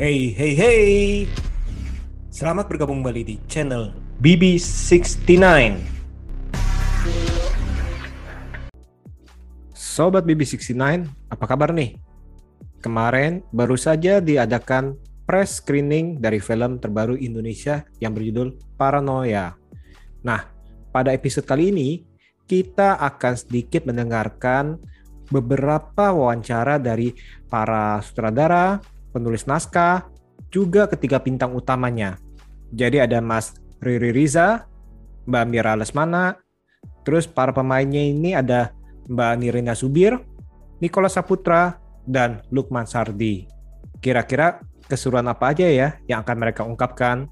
Hey, hey, hey. Selamat bergabung kembali di channel BB69. Sobat BB69, apa kabar nih? Kemarin baru saja diadakan press screening dari film terbaru Indonesia yang berjudul Paranoia. Nah, pada episode kali ini kita akan sedikit mendengarkan beberapa wawancara dari para sutradara, penulis naskah, juga ketiga bintang utamanya. Jadi ada Mas Riri Riza, Mbak Mira Lesmana, terus para pemainnya ini ada Mbak Nirina Subir, Nikola Saputra, dan Lukman Sardi. Kira-kira keseruan apa aja ya yang akan mereka ungkapkan?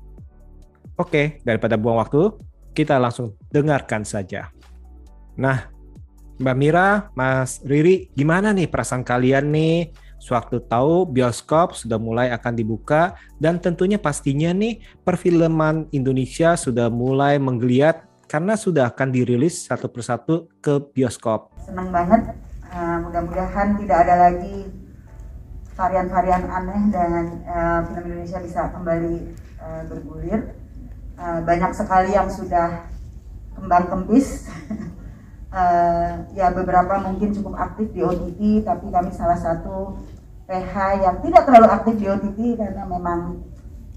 Oke, daripada buang waktu, kita langsung dengarkan saja. Nah, Mbak Mira, Mas Riri, gimana nih perasaan kalian nih sewaktu tahu bioskop sudah mulai akan dibuka dan tentunya pastinya nih perfilman Indonesia sudah mulai menggeliat karena sudah akan dirilis satu persatu ke bioskop. Senang banget, uh, mudah-mudahan tidak ada lagi varian-varian aneh dan uh, film Indonesia bisa kembali uh, bergulir. Uh, banyak sekali yang sudah kembang kempis uh, ya beberapa mungkin cukup aktif di OTT tapi kami salah satu PH yang tidak terlalu aktif di OTT karena memang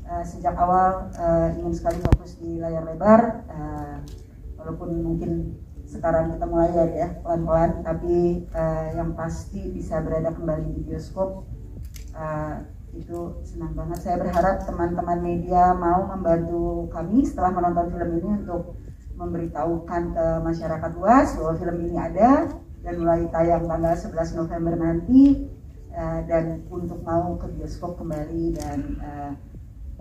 uh, sejak awal uh, ingin sekali fokus di layar lebar. Uh, walaupun mungkin sekarang kita mulai ya pelan-pelan tapi uh, yang pasti bisa berada kembali di bioskop. Uh, itu senang banget. Saya berharap teman-teman media mau membantu kami setelah menonton film ini untuk memberitahukan ke masyarakat luas bahwa film ini ada dan mulai tayang tanggal 11 November nanti uh, dan untuk mau ke bioskop kembali dan uh,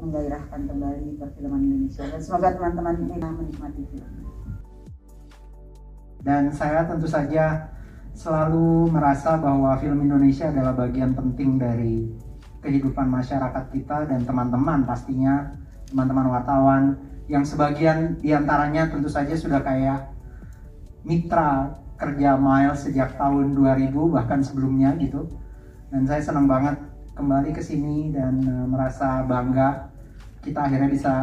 menggairahkan kembali perfilman Indonesia dan semoga teman-teman ini menikmati film. Dan saya tentu saja selalu merasa bahwa film Indonesia adalah bagian penting dari kehidupan masyarakat kita dan teman-teman pastinya teman-teman wartawan yang sebagian di antaranya tentu saja sudah kayak mitra kerja Miles sejak tahun 2000 bahkan sebelumnya gitu. Dan saya senang banget kembali ke sini dan uh, merasa bangga kita akhirnya bisa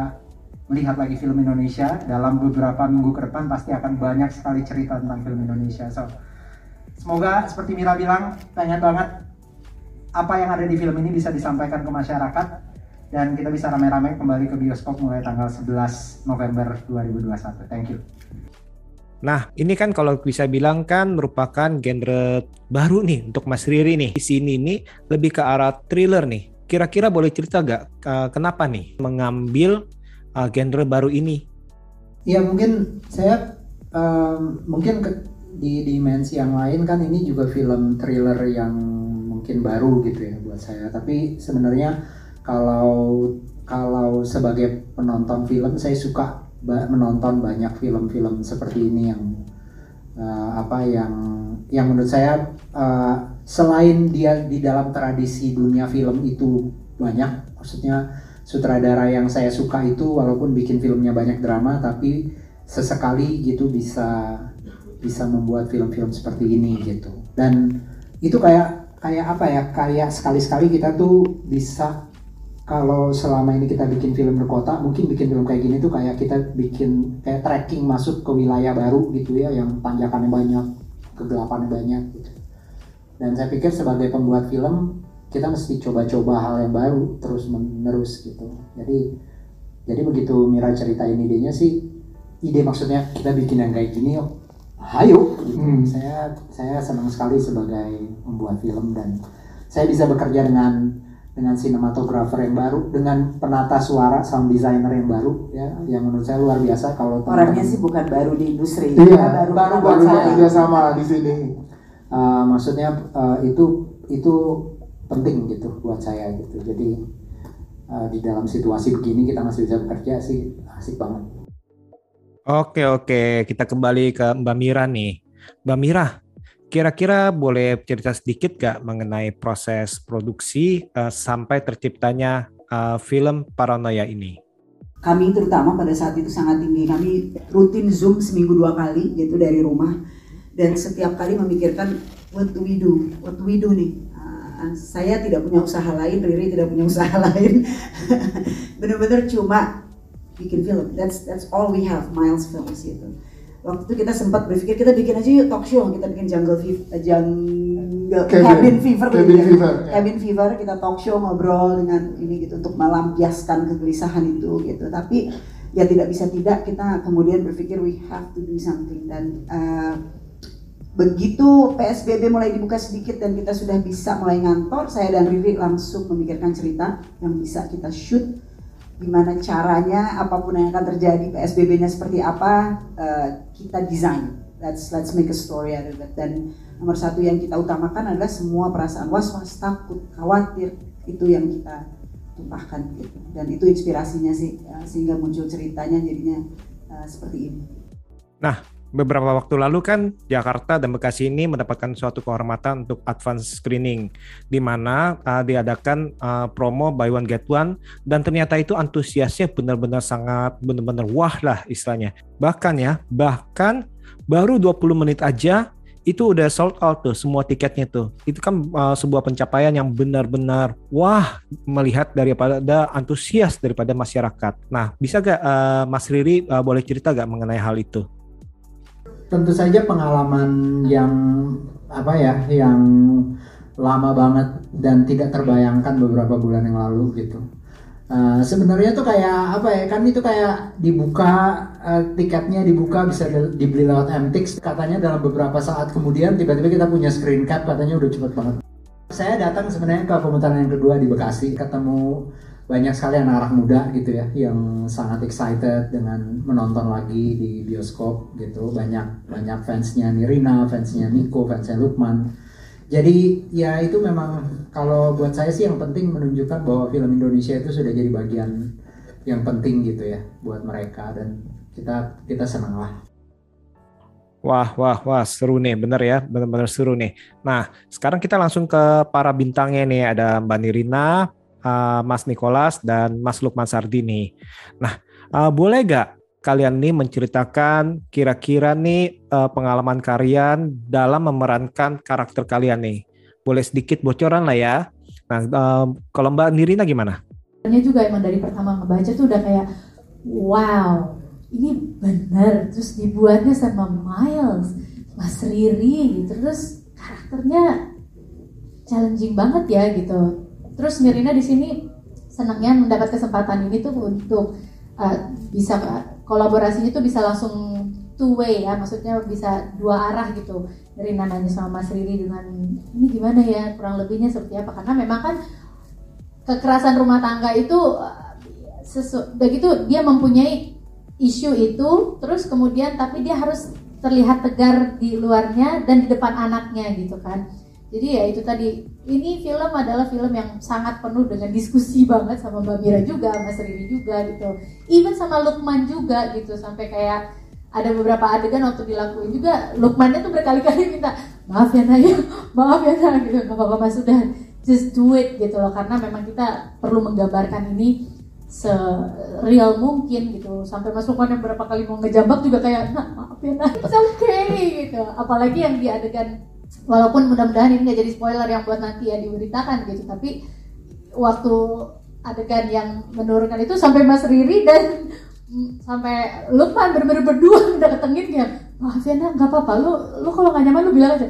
melihat lagi film Indonesia. Dalam beberapa minggu ke depan pasti akan banyak sekali cerita tentang film Indonesia. So semoga seperti Mira bilang pengen banget apa yang ada di film ini bisa disampaikan ke masyarakat dan kita bisa rame-rame kembali ke bioskop mulai tanggal 11 November 2021. Thank you. Nah, ini kan kalau bisa bilang kan merupakan genre baru nih untuk Mas Riri nih. Di sini nih lebih ke arah thriller nih. Kira-kira boleh cerita gak uh, kenapa nih mengambil uh, genre baru ini? Ya mungkin saya um, mungkin ke, di dimensi yang lain kan ini juga film thriller yang mungkin baru gitu ya buat saya. Tapi sebenarnya kalau kalau sebagai penonton film saya suka menonton banyak film-film seperti ini yang uh, apa yang yang menurut saya uh, selain dia di dalam tradisi dunia film itu banyak maksudnya sutradara yang saya suka itu walaupun bikin filmnya banyak drama tapi sesekali gitu bisa bisa membuat film-film seperti ini gitu. Dan itu kayak kayak apa ya kayak sekali-sekali kita tuh bisa kalau selama ini kita bikin film berkota, mungkin bikin film kayak gini tuh kayak kita bikin kayak tracking masuk ke wilayah baru gitu ya, yang tanjakannya banyak, kegelapannya banyak gitu. Dan saya pikir sebagai pembuat film, kita mesti coba-coba hal yang baru terus menerus gitu. Jadi jadi begitu Mira ceritain idenya sih, ide maksudnya kita bikin yang kayak gini yuk, hayo gitu. Hmm. Saya saya senang sekali sebagai pembuat film dan saya bisa bekerja dengan dengan sinematografer yang baru, dengan penata suara, sound designer yang baru, ya, yang menurut saya luar biasa kalau orangnya sih bukan baru di industri, iya, baru baru baru kerja sama di sini. Uh, maksudnya uh, itu itu penting gitu buat saya gitu. Jadi uh, di dalam situasi begini kita masih bisa bekerja sih asik banget. Oke oke, kita kembali ke Mbak Mira nih. Mbak Mira, kira-kira boleh cerita sedikit gak mengenai proses produksi uh, sampai terciptanya uh, film Paranoia ini? Kami terutama pada saat itu sangat tinggi. Kami rutin Zoom seminggu dua kali gitu dari rumah. Dan setiap kali memikirkan what do we do? What do we do nih? Uh, saya tidak punya usaha lain, Riri tidak punya usaha lain. Benar-benar cuma bikin film. That's that's all we have, Miles Films gitu waktu itu kita sempat berpikir kita bikin aja yuk talk show kita bikin jungle fever uh, jungle cabin, cabin fever cabin ya. fever ya. cabin fever kita talk show ngobrol dengan ini gitu untuk melampiaskan kegelisahan itu gitu tapi ya tidak bisa tidak kita kemudian berpikir we have to do something dan uh, begitu PSBB mulai dibuka sedikit dan kita sudah bisa mulai ngantor saya dan Riri langsung memikirkan cerita yang bisa kita shoot gimana caranya apa pun yang akan terjadi PSBB-nya seperti apa uh, kita desain. Let's let's make a story out of it. Dan nomor satu yang kita utamakan adalah semua perasaan was was takut khawatir itu yang kita tumpahkan gitu. Dan itu inspirasinya sih uh, sehingga muncul ceritanya jadinya uh, seperti ini. Nah beberapa waktu lalu kan Jakarta dan Bekasi ini mendapatkan suatu kehormatan untuk advance screening di mana uh, diadakan uh, promo buy one get one dan ternyata itu antusiasnya benar-benar sangat benar-benar wah lah istilahnya. Bahkan ya, bahkan baru 20 menit aja itu udah sold out tuh semua tiketnya tuh. Itu kan uh, sebuah pencapaian yang benar-benar wah melihat daripada antusias daripada masyarakat. Nah, bisa gak uh, Mas Riri uh, boleh cerita gak mengenai hal itu? Tentu saja pengalaman yang apa ya yang lama banget dan tidak terbayangkan beberapa bulan yang lalu gitu. Uh, sebenarnya tuh kayak apa ya kan itu kayak dibuka uh, tiketnya dibuka bisa dibeli lewat MTX katanya dalam beberapa saat kemudian tiba-tiba kita punya screen cap katanya udah cepet banget. Saya datang sebenarnya ke pemutaran yang kedua di Bekasi ketemu banyak sekali anak-anak muda gitu ya yang sangat excited dengan menonton lagi di bioskop gitu. Banyak banyak fansnya Nirina fansnya Niko fansnya Lukman. Jadi ya itu memang kalau buat saya sih yang penting menunjukkan bahwa film Indonesia itu sudah jadi bagian yang penting gitu ya buat mereka dan kita kita senang lah. Wah, wah, wah, seru nih, bener ya, bener-bener seru nih. Nah, sekarang kita langsung ke para bintangnya nih, ada Mbak Nirina, uh, Mas Nikolas dan Mas Lukman Sardini. Nah, uh, boleh gak kalian nih menceritakan kira-kira nih uh, pengalaman kalian dalam memerankan karakter kalian nih? Boleh sedikit bocoran lah ya. Nah, uh, kalau Mbak Nirina gimana? Ini juga emang dari pertama ngebaca tuh udah kayak wow, ini benar terus dibuatnya sama Miles, Mas Riri gitu. Terus karakternya challenging banget ya gitu Terus Nirina di sini senangnya mendapat kesempatan ini tuh untuk uh, bisa kolaborasinya tuh bisa langsung two way ya, maksudnya bisa dua arah gitu. Nirina nanya sama Mas Riri dengan ini gimana ya kurang lebihnya seperti apa karena memang kan kekerasan rumah tangga itu sesu, udah gitu dia mempunyai isu itu terus kemudian tapi dia harus terlihat tegar di luarnya dan di depan anaknya gitu kan jadi ya itu tadi, ini film adalah film yang sangat penuh dengan diskusi banget sama Mbak Mira juga, Mas Riri juga gitu. Even sama Lukman juga gitu, sampai kayak ada beberapa adegan waktu dilakuin juga Lukmannya tuh berkali-kali minta maaf ya Naya, maaf ya Naya gitu, gak apa-apa mas sudah just do it gitu loh. Karena memang kita perlu menggambarkan ini se real mungkin gitu. Sampai Mas Lukman yang berapa kali mau ngejambak juga kayak nah maaf ya nah it's okay gitu. Apalagi yang di adegan walaupun mudah-mudahan ini nggak jadi spoiler yang buat nanti ya diberitakan gitu tapi waktu adegan yang menurunkan itu sampai Mas Riri dan sampai Lukman bener-bener berdua ketengin ya maaf ya nak nggak apa-apa lu lu kalau nggak nyaman lu bilang aja.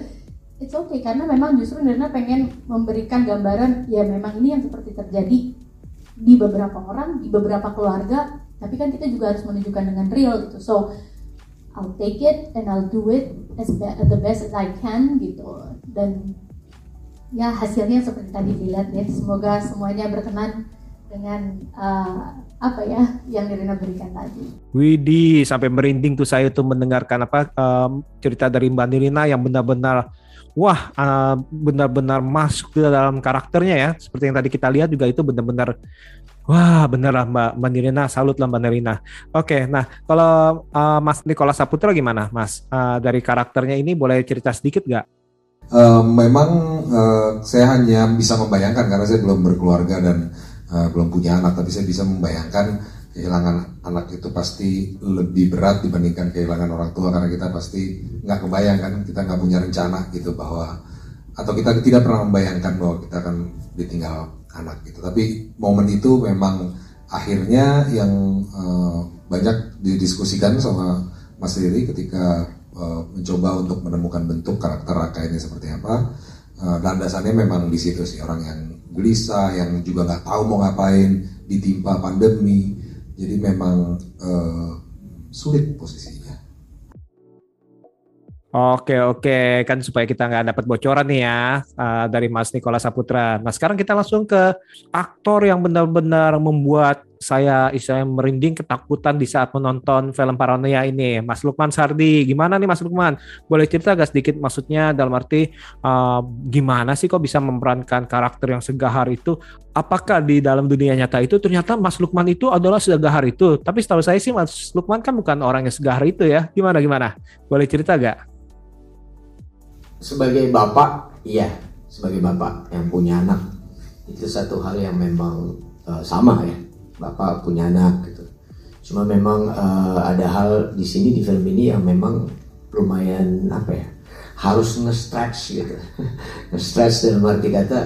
It's okay karena memang justru Nirna pengen memberikan gambaran ya memang ini yang seperti terjadi di beberapa orang di beberapa keluarga tapi kan kita juga harus menunjukkan dengan real gitu. So I'll take it and I'll do it as be the best as I can gitu. Dan ya hasilnya seperti tadi dilihat ya. Semoga semuanya berkenan dengan uh, apa ya yang Nirina berikan tadi. Widih sampai merinding tuh saya tuh mendengarkan apa um, cerita dari Mbak Nirina yang benar-benar wah uh, benar-benar masuk ke dalam karakternya ya. Seperti yang tadi kita lihat juga itu benar-benar Wah, bener lah Mbak, Mbak Nirina, salut lah Mbak Nirina. Oke, nah kalau uh, Mas Nikola Saputra gimana, Mas? Uh, dari karakternya ini boleh cerita sedikit nggak? Uh, memang uh, saya hanya bisa membayangkan karena saya belum berkeluarga dan uh, belum punya anak, tapi saya bisa membayangkan kehilangan anak itu pasti lebih berat dibandingkan kehilangan orang tua karena kita pasti nggak kebayangkan kita nggak punya rencana gitu bahwa atau kita tidak pernah membayangkan bahwa kita akan ditinggal anak gitu. Tapi momen itu memang akhirnya yang uh, banyak didiskusikan sama Mas Riri ketika uh, mencoba untuk menemukan bentuk karakter Raka ini seperti apa. Uh, landasannya memang di situ sih orang yang gelisah, yang juga nggak tahu mau ngapain, ditimpa pandemi. Jadi memang uh, sulit posisinya. Oke oke kan supaya kita nggak dapat bocoran nih ya uh, dari Mas Nikola Saputra. Nah sekarang kita langsung ke aktor yang benar-benar membuat saya istilahnya merinding ketakutan di saat menonton film Paranoia ini. Mas Lukman Sardi, gimana nih Mas Lukman? Boleh cerita agak sedikit maksudnya dalam arti uh, gimana sih kok bisa memerankan karakter yang segahar itu? Apakah di dalam dunia nyata itu ternyata Mas Lukman itu adalah segahar itu? Tapi setahu saya sih Mas Lukman kan bukan orang yang segahar itu ya. Gimana gimana? Boleh cerita gak? sebagai bapak iya sebagai bapak yang punya anak itu satu hal yang memang uh, sama ya bapak punya anak gitu. Cuma memang uh, ada hal di sini di film ini yang memang lumayan apa ya harus nge-stretch gitu. Nge-stretch dalam arti kata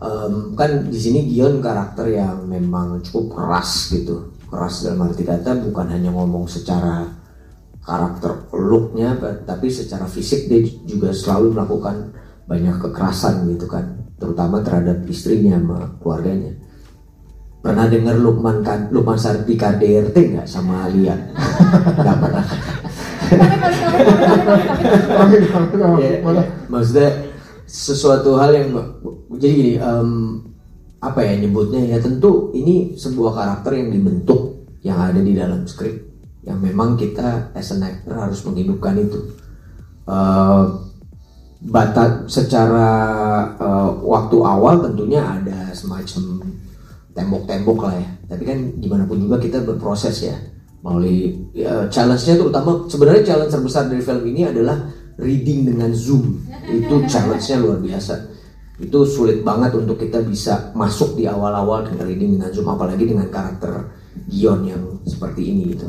um, kan di sini Gion karakter yang memang cukup keras gitu. Keras dalam arti kata bukan hanya ngomong secara karakter looknya tapi secara fisik dia juga selalu melakukan banyak kekerasan gitu kan. Terutama terhadap istrinya sama keluarganya pernah dengar Lukman kan Lukman Sardi KDRT nggak sama Lia nggak pernah. Ya, maksudnya sesuatu hal yang jadi gini um, apa ya nyebutnya? Ya tentu ini sebuah karakter yang dibentuk yang ada di dalam skrip yang memang kita as an actor harus menghidupkan itu. Uh, batas secara uh, waktu awal tentunya ada semacam tembok-tembok lah ya tapi kan gimana pun juga kita berproses ya melalui uh, challenge-nya terutama sebenarnya challenge terbesar dari film ini adalah reading dengan zoom itu challenge-nya luar biasa itu sulit banget untuk kita bisa masuk di awal-awal dengan reading dengan zoom apalagi dengan karakter Gion yang seperti ini gitu.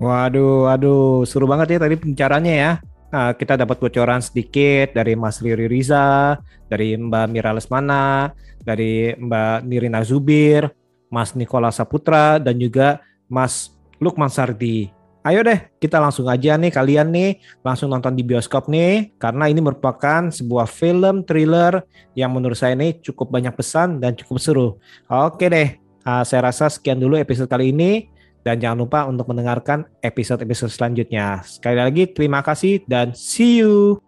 Waduh, waduh, seru banget ya tadi pembicaranya ya. Nah, kita dapat bocoran sedikit dari Mas Riri Riza, dari Mbak Mira Lesmana, dari Mbak Nirina Zubir, Mas Nikola Saputra, dan juga Mas Lukman Sardi. Ayo deh, kita langsung aja nih kalian nih langsung nonton di bioskop nih karena ini merupakan sebuah film thriller yang menurut saya ini cukup banyak pesan dan cukup seru. Oke deh, uh, saya rasa sekian dulu episode kali ini. Dan jangan lupa untuk mendengarkan episode-episode selanjutnya. Sekali lagi terima kasih dan see you.